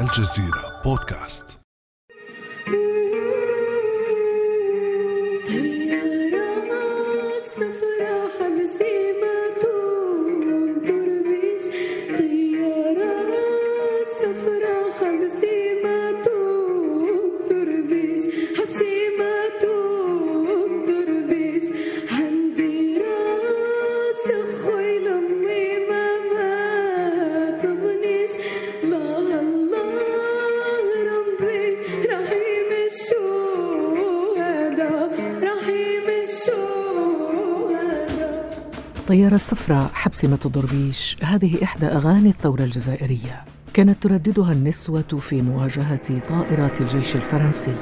الجزيرة بودكاست. طيارة الصفراء حبسمة الضربيش هذه إحدى أغاني الثورة الجزائرية. كانت ترددها النسوة في مواجهة طائرات الجيش الفرنسي.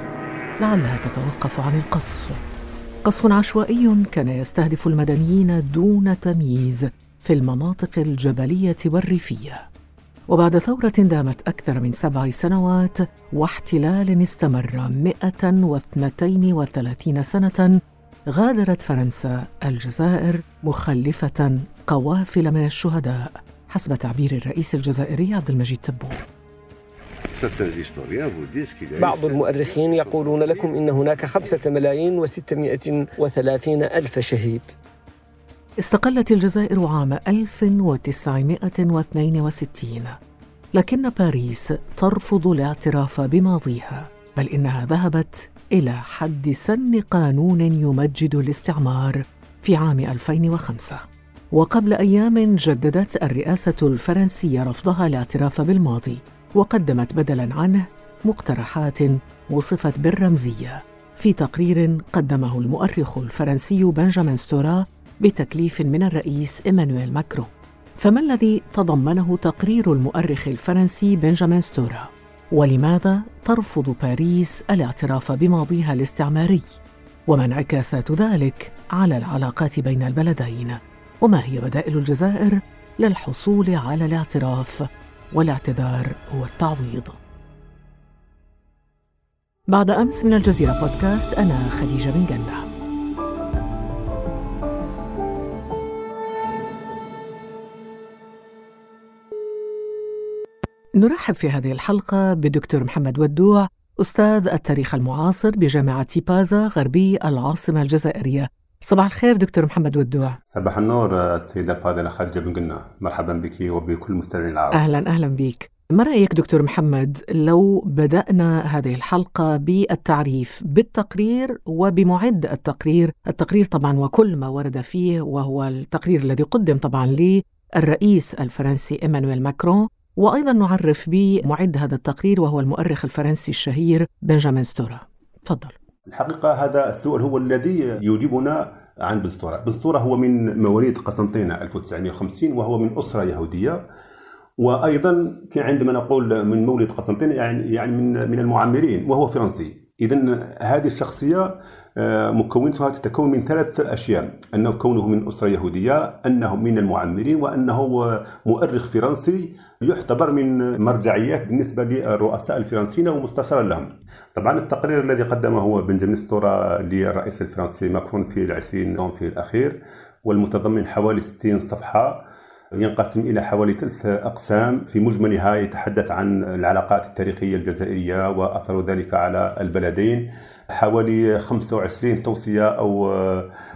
لعلها تتوقف عن القصف. قصف عشوائي كان يستهدف المدنيين دون تمييز في المناطق الجبلية والريفية. وبعد ثورة دامت أكثر من سبع سنوات واحتلال استمر 132 سنة غادرت فرنسا الجزائر مخلفة قوافل من الشهداء حسب تعبير الرئيس الجزائري عبد المجيد تبون بعض المؤرخين يقولون لكم إن هناك خمسة ملايين وستمائة وثلاثين ألف شهيد. استقلت الجزائر عام 1962 لكن باريس ترفض الاعتراف بماضيها بل إنها ذهبت إلى حد سن قانون يمجد الاستعمار في عام 2005 وقبل أيام جددت الرئاسة الفرنسية رفضها الاعتراف بالماضي وقدمت بدلا عنه مقترحات وصفت بالرمزية. في تقرير قدمه المؤرخ الفرنسي بنجامين ستورا بتكليف من الرئيس إيمانويل ماكرون. فما الذي تضمنه تقرير المؤرخ الفرنسي بنجامين ستورا؟ ولماذا ترفض باريس الاعتراف بماضيها الاستعماري؟ وما انعكاسات ذلك على العلاقات بين البلدين؟ وما هي بدائل الجزائر للحصول على الاعتراف والاعتذار والتعويض؟ بعد أمس من الجزيرة بودكاست أنا خديجة بن جنة. نرحب في هذه الحلقة بالدكتور محمد ودوع أستاذ التاريخ المعاصر بجامعة بازا غربي العاصمة الجزائرية. صباح الخير دكتور محمد ودوع. صباح النور السيدة الفاضلة خديجة بن قلنا مرحبا بك وبكل المستمعين العرب. أهلا أهلا بك. ما رأيك دكتور محمد لو بدأنا هذه الحلقة بالتعريف بالتقرير وبمعد التقرير؟ التقرير طبعا وكل ما ورد فيه وهو التقرير الذي قدم طبعا للرئيس الفرنسي إيمانويل ماكرون. وأيضا نعرف بمعد هذا التقرير وهو المؤرخ الفرنسي الشهير بنجامين ستورا. تفضل. الحقيقة هذا السؤال هو الذي يجيبنا عن بنستورة بنستورة هو من مواليد قسنطينة 1950 وهو من أسرة يهودية. وأيضا كان عندما نقول من مولد قسنطينة يعني يعني من من المعمرين وهو فرنسي. إذا هذه الشخصية آه، مكونتها تتكون من ثلاث أشياء. أنه كونه من أسرة يهودية أنه من المعمرين وأنه مؤرخ فرنسي يعتبر من مرجعيات بالنسبة للرؤساء الفرنسيين ومستشارا لهم. طبعا التقرير الذي قدمه بنجامين ستورا للرئيس الفرنسي ماكرون في العشرين نوفمبر الأخير والمتضمن حوالي 60 صفحة ينقسم إلى حوالي ثلاث أقسام. في مجملها يتحدث عن العلاقات التاريخية الجزائرية وأثر ذلك على البلدين. حوالي 25 توصية أو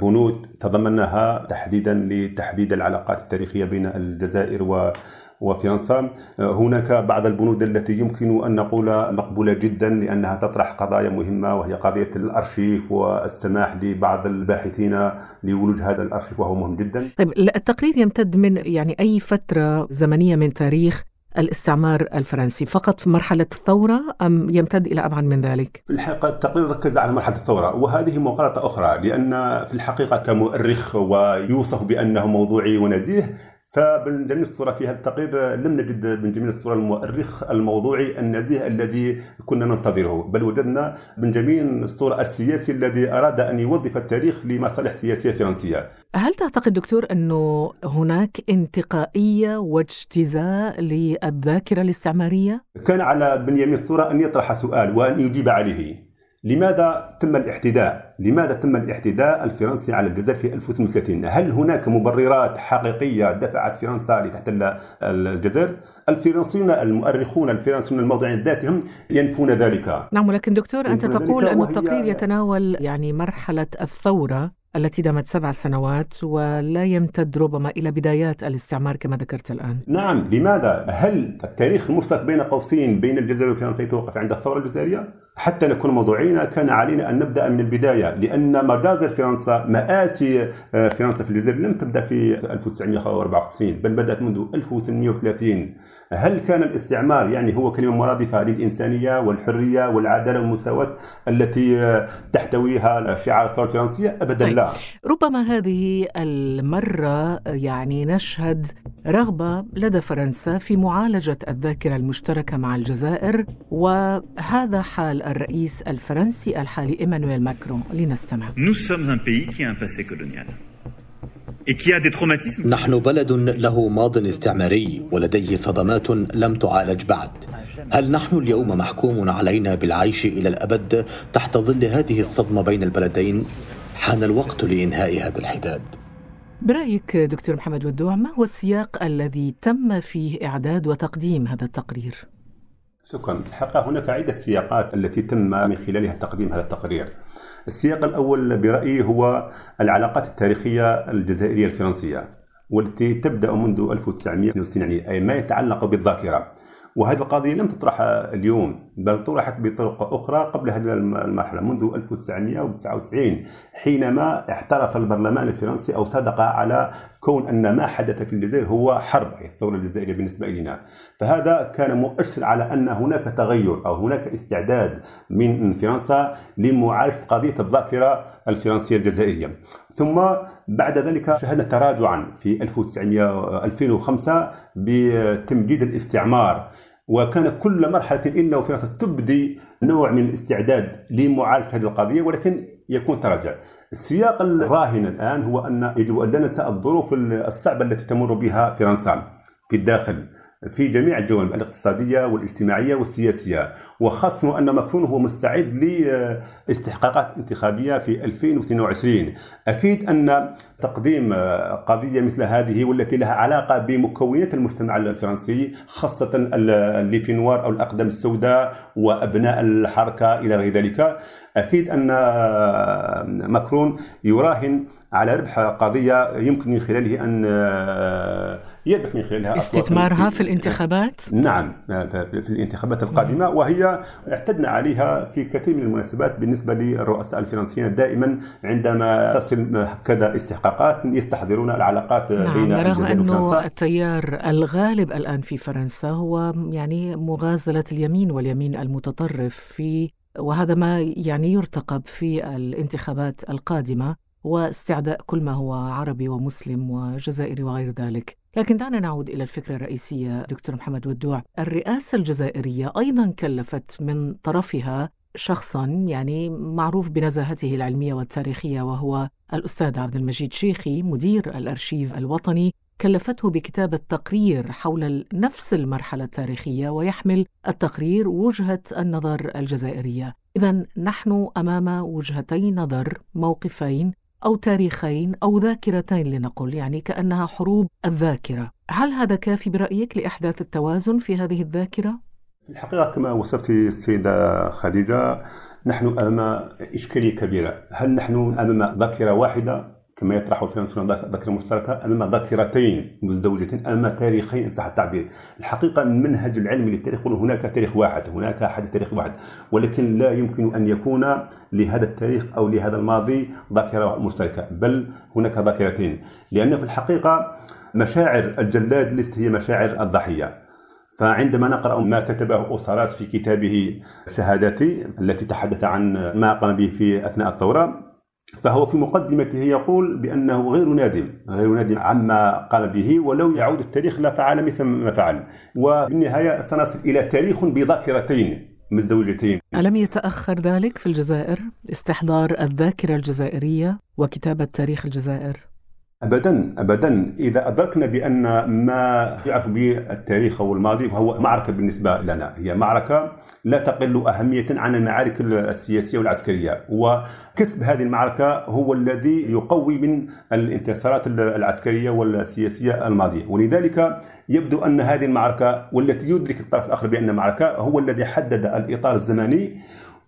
بنود تضمنها تحديدا لتحديد العلاقات التاريخية بين الجزائر و وفرنسا هناك بعض البنود التي يمكن أن نقول مقبولة جدا لأنها تطرح قضايا مهمة وهي قضية الأرشيف والسماح لبعض الباحثين لولوج هذا الأرشيف وهو مهم جدا. طيب التقرير يمتد من يعني أي فترة زمنية من تاريخ الاستعمار الفرنسي فقط في مرحلة الثورة أم يمتد إلى أبعد من ذلك؟ في الحقيقة التقرير ركز على مرحلة الثورة وهذه مغالطة أخرى لأن في الحقيقة كمؤرخ ويوصف بأنه موضوعي ونزيه فبنجامين الصورة في هذا التقرير لم نجد بنجامين الصورة المؤرخ الموضوعي النزيه الذي كنا ننتظره. بل وجدنا بنجامين الصورة السياسي الذي أراد أن يوظف التاريخ لمصالح سياسية فرنسية. هل تعتقد دكتور أنه هناك انتقائية واجتزاء للذاكرة الاستعمارية؟ كان على بنيامين الصورة أن يطرح سؤال وأن يجيب عليه. لماذا تم الاعتداء؟ لماذا تم الاعتداء الفرنسي على الجزائر في 1038 هل هناك مبررات حقيقية دفعت فرنسا لتحتل الجزائر؟ الفرنسيون المؤرخون الفرنسيون الموضوعين ذاتهم ينفون ذلك نعم ولكن دكتور أنت تقول أن التقرير يتناول يعني مرحلة الثورة التي دامت سبع سنوات ولا يمتد ربما إلى بدايات الاستعمار كما ذكرت الآن نعم لماذا؟ هل التاريخ المشترك بين قوسين بين الجزائر وفرنسا يتوقف عند الثورة الجزائرية؟ حتى نكون موضوعين كان علينا أن نبدأ من البداية لأن مجازر فرنسا مآسي آه، فرنسا في الجزائر لم تبدأ في 1954 بل بدأت منذ 1830 هل كان الاستعمار يعني هو كلمة مرادفة للإنسانية والحرية والعدالة والمساواة التي تحتويها شعار الثورة الفرنسية؟ أبدا طيب. لا ربما هذه المرة يعني نشهد رغبة لدى فرنسا في معالجة الذاكرة المشتركة مع الجزائر وهذا حال الرئيس الفرنسي الحالي إيمانويل ماكرون لنستمع Nous sommes un pays qui a un passé colonial نحن بلد له ماض استعماري ولديه صدمات لم تعالج بعد. هل نحن اليوم محكوم علينا بالعيش إلى الأبد تحت ظل هذه الصدمة بين البلدين؟ حان الوقت لإنهاء هذا الحداد. برأيك دكتور محمد ودوع ما هو السياق الذي تم فيه إعداد وتقديم هذا التقرير؟ شكرا. الحقيقة هناك عدة سياقات التي تم من خلالها تقديم هذا التقرير. السياق الأول برأيي هو العلاقات التاريخية الجزائرية الفرنسية والتي تبدأ منذ 1962 يعني أي ما يتعلق بالذاكرة. وهذه القضية لم تطرح اليوم بل طرحت بطرق أخرى قبل هذه المرحلة منذ 1999 حينما اعترف البرلمان الفرنسي أو صدق على كون أن ما حدث في الجزائر هو حرب أي الثورة الجزائرية بالنسبة إلينا. فهذا كان مؤشر على أن هناك تغير أو هناك استعداد من فرنسا لمعالجة قضية الذاكرة الفرنسية الجزائرية. ثم بعد ذلك شهدنا تراجعا في 1900 2005 بتمجيد الاستعمار. وكان كل مرحلة إلا وفرنسا تبدي نوع من الاستعداد لمعالجة هذه القضية ولكن يكون تراجع. السياق الراهن الآن هو أن يجب أن لا ننسى الظروف الصعبة التي تمر بها فرنسا في الداخل. في جميع الجوانب الاقتصادية والاجتماعية والسياسية. وخاصة أن ماكرون هو مستعد لاستحقاقات انتخابية في 2022 أكيد أن تقديم قضية مثل هذه والتي لها علاقة بمكونات المجتمع الفرنسي خاصة الليبينوار أو الأقدام السوداء وأبناء الحركة إلى غير ذلك. أكيد أن ماكرون يراهن على ربح قضية يمكن من خلاله أن يربح من خلالها استثمارها في الانتخابات؟ نعم في الانتخابات القادمة وهي اعتدنا عليها في كثير من المناسبات بالنسبة للرؤساء الفرنسيين دائما عندما تصل هكذا استحقاقات يستحضرون العلاقات نعم بين رغم أنه التيار الغالب الآن في فرنسا هو يعني مغازلة اليمين واليمين المتطرف في وهذا ما يعني يرتقب في الانتخابات القادمة واستعداء كل ما هو عربي ومسلم وجزائري وغير ذلك. لكن دعنا نعود إلى الفكرة الرئيسية دكتور محمد ودوع. الرئاسة الجزائرية أيضا كلفت من طرفها شخصا يعني معروف بنزاهته العلمية والتاريخية وهو الأستاذ عبد المجيد شيخي مدير الأرشيف الوطني. كلفته بكتابة تقرير حول نفس المرحلة التاريخية ويحمل التقرير وجهة النظر الجزائرية. إذا نحن أمام وجهتي نظر موقفين. أو تاريخين أو ذاكرتين لنقل يعني كأنها حروب الذاكرة. هل هذا كافي برأيك لإحداث التوازن في هذه الذاكرة؟ الحقيقة كما وصفت السيدة خديجة نحن أمام إشكالية كبيرة. هل نحن أمام ذاكرة واحدة؟ كما يطرح الفرنسيون ذاكرة مشتركة أمام ذاكرتين مزدوجتين أمام تاريخين إن صح التعبير. الحقيقة المنهج العلمي للتاريخ هناك تاريخ واحد هناك أحد تاريخ واحد ولكن لا يمكن أن يكون لهذا التاريخ أو لهذا الماضي ذاكرة مشتركة بل هناك ذاكرتين. لأن في الحقيقة مشاعر الجلاد ليست هي مشاعر الضحية. فعندما نقرأ ما كتبه أوساراس في كتابه شهاداتي التي تحدث عن ما قام به في أثناء الثورة فهو في مقدمته يقول بأنه غير نادم غير نادم عما قام به ولو يعود التاريخ لفعل مثل ما فعل. وفي النهاية سنصل إلى تاريخ بذاكرتين مزدوجتين ألم يتأخر ذلك في الجزائر؟ استحضار الذاكرة الجزائرية وكتابة تاريخ الجزائر؟ ابدا ابدا. إذا أدركنا بأن ما يعرف به التاريخ أو الماضي فهو معركة بالنسبة لنا. هي معركة لا تقل أهمية عن المعارك السياسية والعسكرية. وكسب هذه المعركة هو الذي يقوي من الانتصارات العسكرية والسياسية الماضية. ولذلك يبدو أن هذه المعركة والتي يدرك الطرف الآخر بأن معركه هو الذي حدد الإطار الزمني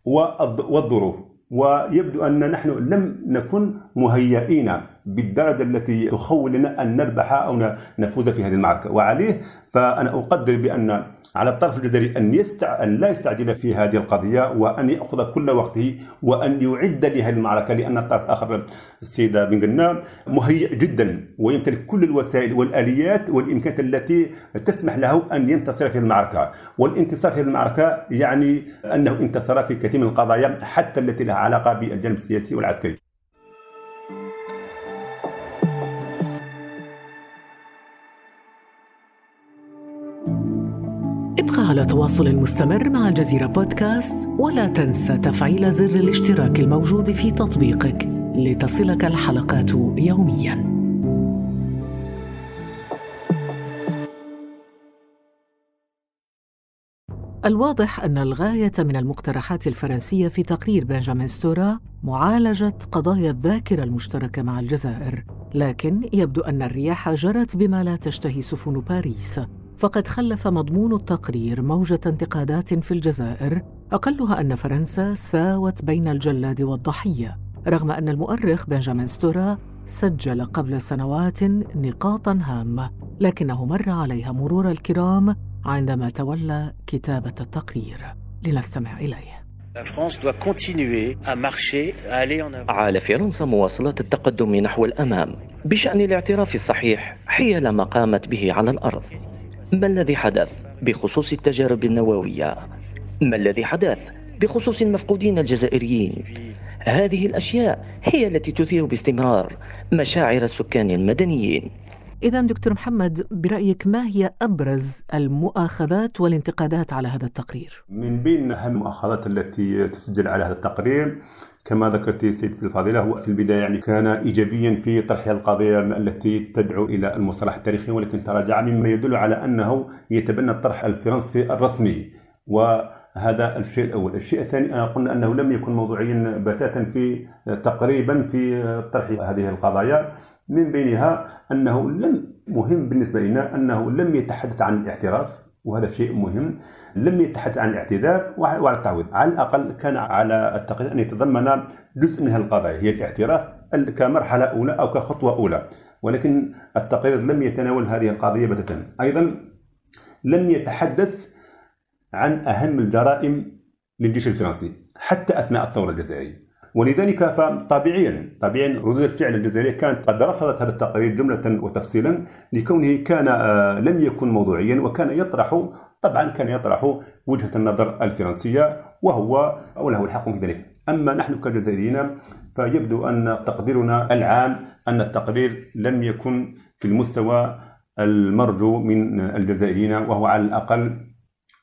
والظروف. ويبدو أن نحن لم نكن مهيئين بالدرجة التي تخول لنا أن نربح أو نفوز في هذه المعركة. وعليه فأنا أقدر بأن على الطرف الجزائري أن يستع... أن لا يستعجل في هذه القضية وأن يأخذ كل وقته وأن يعد لهذه المعركة لأن الطرف الآخر السيده بن قنا مهيئ جدا ويمتلك كل الوسائل والآليات والإمكانيات التي تسمح له أن ينتصر في المعركة. والانتصار في المعركة يعني أنه انتصر في كثير من القضايا حتى التي لها علاقة بالجانب السياسي والعسكري. على تواصل مستمر مع الجزيرة بودكاست ولا تنسى تفعيل زر الاشتراك الموجود في تطبيقك لتصلك الحلقات يومياً. الواضح أن الغاية من المقترحات الفرنسية في تقرير بنجامين ستورا معالجة قضايا الذاكرة المشتركة مع الجزائر، لكن يبدو أن الرياح جرت بما لا تشتهي سفن باريس، فقد خلف مضمون التقرير موجة انتقادات في الجزائر. أقلها أن فرنسا ساوت بين الجلاد والضحية رغم أن المؤرخ بنجامين ستورا سجل قبل سنوات نقاطا هامة لكنه مر عليها مرور الكرام عندما تولى كتابة التقرير. لنستمع إليه. على فرنسا مواصلة التقدم نحو الأمام بشأن الاعتراف الصحيح حيال ما قامت به على الأرض. ما الذي حدث بخصوص التجارب النووية؟ ما الذي حدث بخصوص المفقودين الجزائريين؟ هذه الأشياء هي التي تثير باستمرار مشاعر السكان المدنيين إذا دكتور محمد برأيك ما هي أبرز المؤاخذات والانتقادات على هذا التقرير؟ من بين أهم المؤاخذات التي تسجل على هذا التقرير كما ذكرت سيدتي الفاضلة هو في البداية يعني كان إيجابيا في طرح القضية التي تدعو إلى المصطلح التاريخي ولكن تراجع مما يدل على أنه يتبنى الطرح الفرنسي الرسمي وهذا الشيء الأول. الشيء الثاني قلنا أنه لم يكن موضوعيا بتاتا في تقريبا في طرح هذه القضايا من بينها أنه لم مهم بالنسبة لنا أنه لم يتحدث عن الاعتراف. وهذا شيء مهم. لم يتحدث عن الاعتذار وعلى التعويض. على الأقل كان على التقرير أن يتضمن جزء من هذه القضايا هي الاعتراف كمرحلة أولى أو كخطوة أولى. ولكن التقرير لم يتناول هذه القضية بتاتا أيضا لم يتحدث عن أهم الجرائم للجيش الفرنسي حتى أثناء الثورة الجزائرية. ولذلك فطبيعيا طبيعيا ردود الفعل الجزائريه كانت قد رفضت هذا التقرير جملة وتفصيلا لكونه كان آه، لم يكن موضوعيا وكان يطرح طبعا كان يطرح وجهة النظر الفرنسية وهو وله الحق في ذلك. أما نحن كجزائريين فيبدو أن تقديرنا العام أن التقرير لم يكن في المستوى المرجو من الجزائريين وهو على الأقل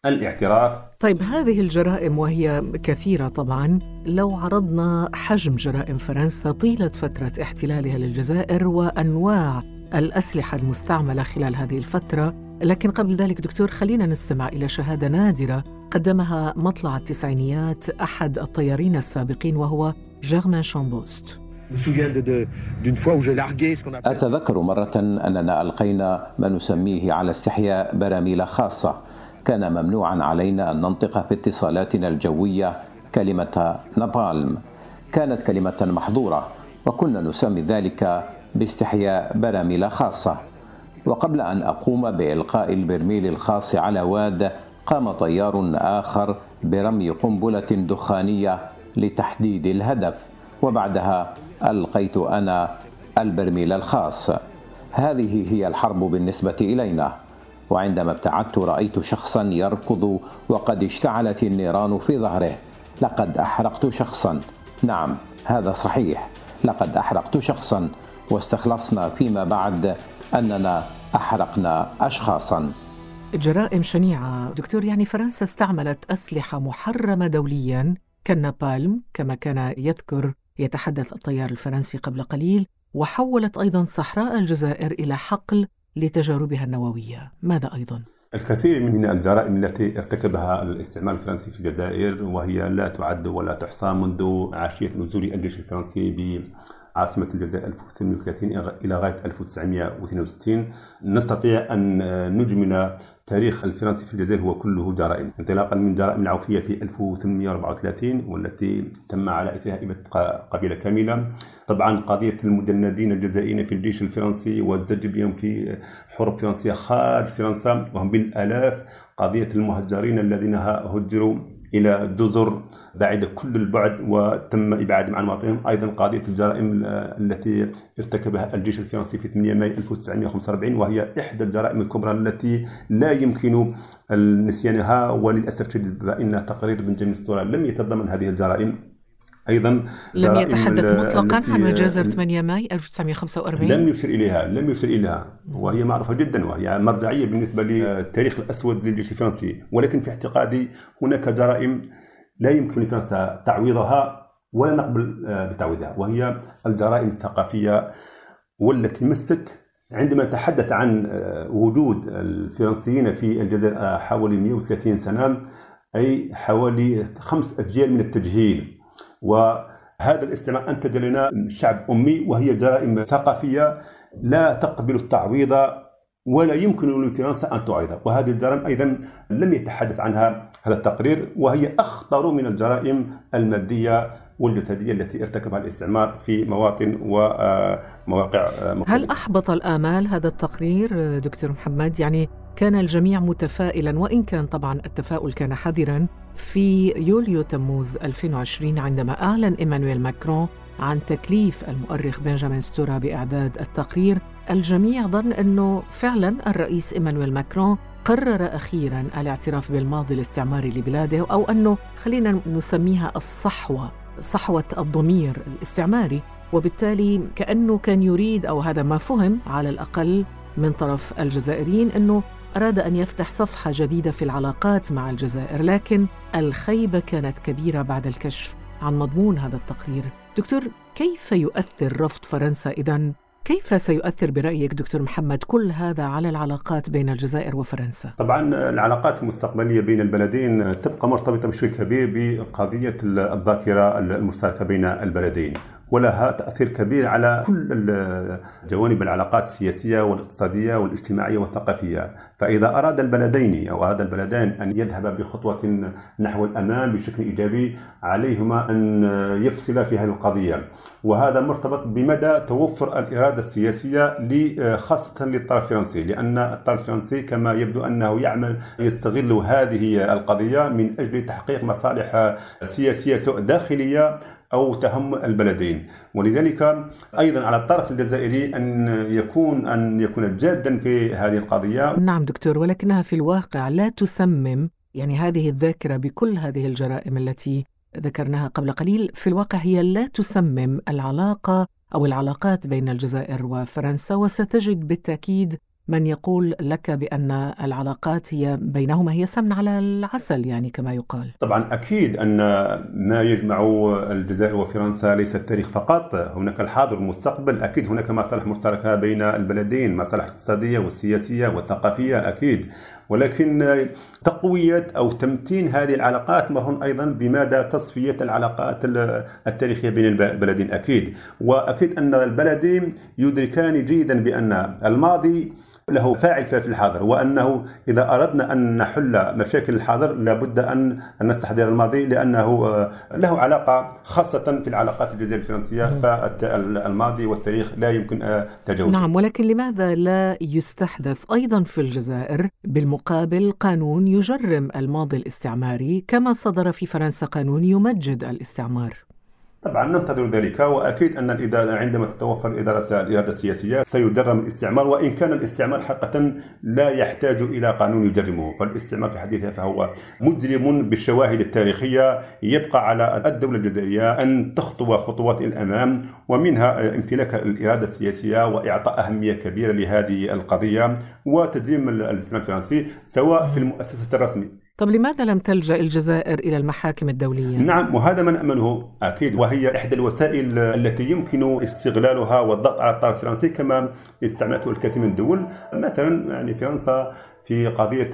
الاعتراف. طيب هذه الجرائم وهي كثيرة طبعا. لو عرضنا حجم جرائم فرنسا طيلة فترة احتلالها للجزائر وأنواع الأسلحة المستعملة خلال هذه الفترة لكن قبل ذلك دكتور خلينا نستمع إلى شهادة نادرة قدمها مطلع التسعينيات أحد الطيارين السابقين وهو جيرمان شامبوست. أتذكر مرة أننا ألقينا ما نسميه على استحياء براميل خاصة. كان ممنوعا علينا أن ننطق في اتصالاتنا الجوية كلمة نابالم كانت كلمة محظورة وكنا نسمي ذلك باستحياء براميل خاصة. وقبل أن أقوم بإلقاء البرميل الخاص على واد قام طيار آخر برمي قنبلة دخانية لتحديد الهدف. وبعدها ألقيت أنا البرميل الخاص. هذه هي الحرب بالنسبة إلينا. وعندما ابتعدت رأيت شخصا يركض وقد اشتعلت النيران في ظهره. لقد أحرقت شخصا. نعم هذا صحيح. لقد أحرقت شخصا. واستخلصنا فيما بعد أننا أحرقنا أشخاصا. جرائم شنيعة. دكتور يعني فرنسا استعملت أسلحة محرمة دوليا كالنابالم كما كان يذكر يتحدث الطيار الفرنسي قبل قليل وحولت أيضا صحراء الجزائر إلى حقل لتجاربها النووية ماذا أيضا؟ الكثير من الجرائم التي ارتكبها الاستعمار الفرنسي في الجزائر وهي لا تعد ولا تحصى منذ عشية نزول الجيش الفرنسي بعاصمة الجزائر 1830 إلى غاية 1962 نستطيع أن نجمل تاريخ الفرنسي في الجزائر هو كله جرائم. انطلاقا من جرائم العوفية في 1834 والتي تم على إثرها إبادة قبيلة كاملة. طبعا قضية المجندين الجزائريين في الجيش الفرنسي والزج بهم في حروب فرنسية خارج فرنسا وهم بالآلاف. قضية المهجرين الذين هجروا إلى جزر بعيدة كل البعد وتم إبعادهم عن مواطنهم أيضا قضية الجرائم التي ارتكبها الجيش الفرنسي في 8 مايو 1945 وهي إحدى الجرائم الكبرى التي لا يمكن نسيانها وللأسف الشديد فإن تقرير بنجامين ستورا لم يتضمن هذه الجرائم. أيضا لم يتحدث مطلقا عن مجازر 8 ماي 1945 لم يشر إليها لم يشر إليها وهي معروفة جدا وهي مرجعية بالنسبة للتاريخ الأسود للجيش الفرنسي. ولكن في اعتقادي هناك جرائم لا يمكن لفرنسا تعويضها ولا نقبل بتعويضها وهي الجرائم الثقافية والتي مست عندما تحدث عن وجود الفرنسيين في الجزائر حوالي 130 سنة أي حوالي خمس أجيال من التجهيل. وهذا الاستعمار أنتج لنا شعب أمي وهي جرائم ثقافية لا تقبل التعويض ولا يمكن لفرنسا أن تعوضها وهذه الجرائم أيضا لم يتحدث عنها هذا التقرير وهي أخطر من الجرائم المادية والجسدية التي ارتكبها الاستعمار في مواطن ومواقع هل أحبط الآمال هذا التقرير دكتور محمد؟ يعني كان الجميع متفائلا وإن كان طبعا التفاؤل كان حذرا في يوليو تموز 2020 عندما أعلن إيمانويل ماكرون عن تكليف المؤرخ بنجامين ستورا بإعداد التقرير الجميع ظن أنه فعلا الرئيس إيمانويل ماكرون قرر أخيرا الاعتراف بالماضي الاستعماري لبلاده أو أنه خلينا نسميها الصحوة صحوة الضمير الاستعماري وبالتالي كأنه كان يريد أو هذا ما فهم على الأقل من طرف الجزائريين أنه أراد أن يفتح صفحة جديدة في العلاقات مع الجزائر لكن الخيبة كانت كبيرة بعد الكشف. عن مضمون هذا التقرير. دكتور كيف يؤثر رفض فرنسا إذا؟ كيف سيؤثر برأيك دكتور محمد كل هذا على العلاقات بين الجزائر وفرنسا؟ طبعا العلاقات المستقبلية بين البلدين تبقى مرتبطة بشكل كبير بقضية الذاكرة المشتركة بين البلدين. ولها تأثير كبير على كل جوانب العلاقات السياسية والاقتصادية والاجتماعية والثقافية. فإذا أراد البلدين أو أراد البلدان أن يذهبا بخطوة نحو الأمام بشكل إيجابي عليهما أن يفصلا في هذه القضية. وهذا مرتبط بمدى توفر الإرادة السياسية خاصة للطرف الفرنسي لأن الطرف الفرنسي كما يبدو أنه يعمل يستغل هذه القضية من أجل تحقيق مصالح سياسية سواء داخلية أو تهم البلدين. ولذلك أيضا على الطرف الجزائري أن يكون أن يكون جادا في هذه القضية. نعم دكتور ولكنها في الواقع لا تسمم يعني هذه الذاكرة بكل هذه الجرائم التي ذكرناها قبل قليل. في الواقع هي لا تسمم العلاقة أو العلاقات بين الجزائر وفرنسا وستجد بالتأكيد من يقول لك بأن العلاقات هي بينهما هي سمن على العسل يعني كما يقال. طبعا أكيد أن ما يجمع الجزائر وفرنسا ليس التاريخ فقط، هناك الحاضر والمستقبل، أكيد هناك مصالح مشتركة بين البلدين، مصالح اقتصادية والسياسيه والثقافيه أكيد، ولكن تقوية أو تمتين هذه العلاقات مرهون أيضا بمدى تصفية العلاقات التاريخية بين البلدين؟ أكيد. وأكيد أن البلدين يدركان جيدا بأن الماضي له فاعل في الحاضر وأنه إذا أردنا أن نحل مشاكل الحاضر لابد أن نستحضر الماضي لأنه له علاقة خاصة في العلاقات الجزائريه الفرنسيه فالماضي والتاريخ لا يمكن تجاوزه. نعم ولكن لماذا لا يستحدث أيضا في الجزائر بالمقابل قانون يجرم الماضي الاستعماري كما صدر في فرنسا قانون يمجد الاستعمار؟ طبعا ننتظر ذلك وأكيد أن اذا عندما تتوفر الاداره الاراده السياسيه سيجرم الاستعمار وإن كان الاستعمار حقيقه لا يحتاج إلى قانون يجرمه. فالاستعمار في حد ذاته فهو مجرم بالشواهد التاريخية يبقى على الدولة الجزائرية أن تخطو خطوات الأمام ومنها امتلاك الإرادة السياسية وإعطاء أهمية كبيرة لهذه القضية وتجريم الاستعمار الفرنسي سواء في المؤسسة الرسمية. طب لماذا لم تلجأ الجزائر إلى المحاكم الدولية؟ نعم وهذا ما نأمله أكيد. وهي إحدى الوسائل التي يمكن استغلالها والضغط على الطرف الفرنسي كما استعملته الكثير من الدول مثلا يعني فرنسا في قضية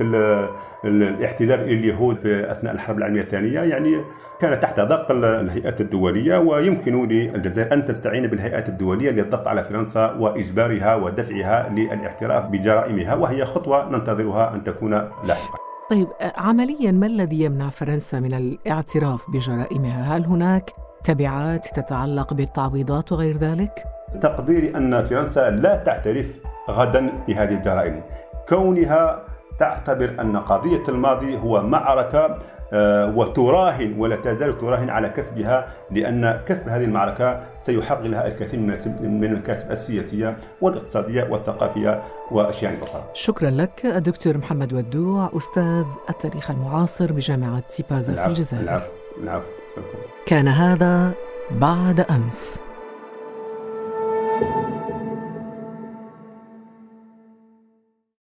الاحتلال اليهود في أثناء الحرب العالمية الثانية يعني كان تحت ضغط الهيئات الدولية ويمكن للجزائر أن تستعين بالهيئات الدولية للضغط على فرنسا وإجبارها ودفعها للاعتراف بجرائمها وهي خطوة ننتظرها أن تكون لاحقا طيب عمليا ما الذي يمنع فرنسا من الاعتراف بجرائمها؟ هل هناك تبعات تتعلق بالتعويضات وغير ذلك؟ تقديري أن فرنسا لا تعترف غدا بهذه الجرائم كونها تعتبر أن قضية الماضي هو معركة آه، وتراهن ولا تزال تراهن على كسبها لأن كسب هذه المعركة سيحقق لها الكثير من المكاسب السياسية والاقتصادية والثقافية وأشياء أخرى. شكرا لك الدكتور محمد ودوع أستاذ التاريخ المعاصر بجامعة تيبازا في الجزائر. العفو العفو كان هذا بعد أمس.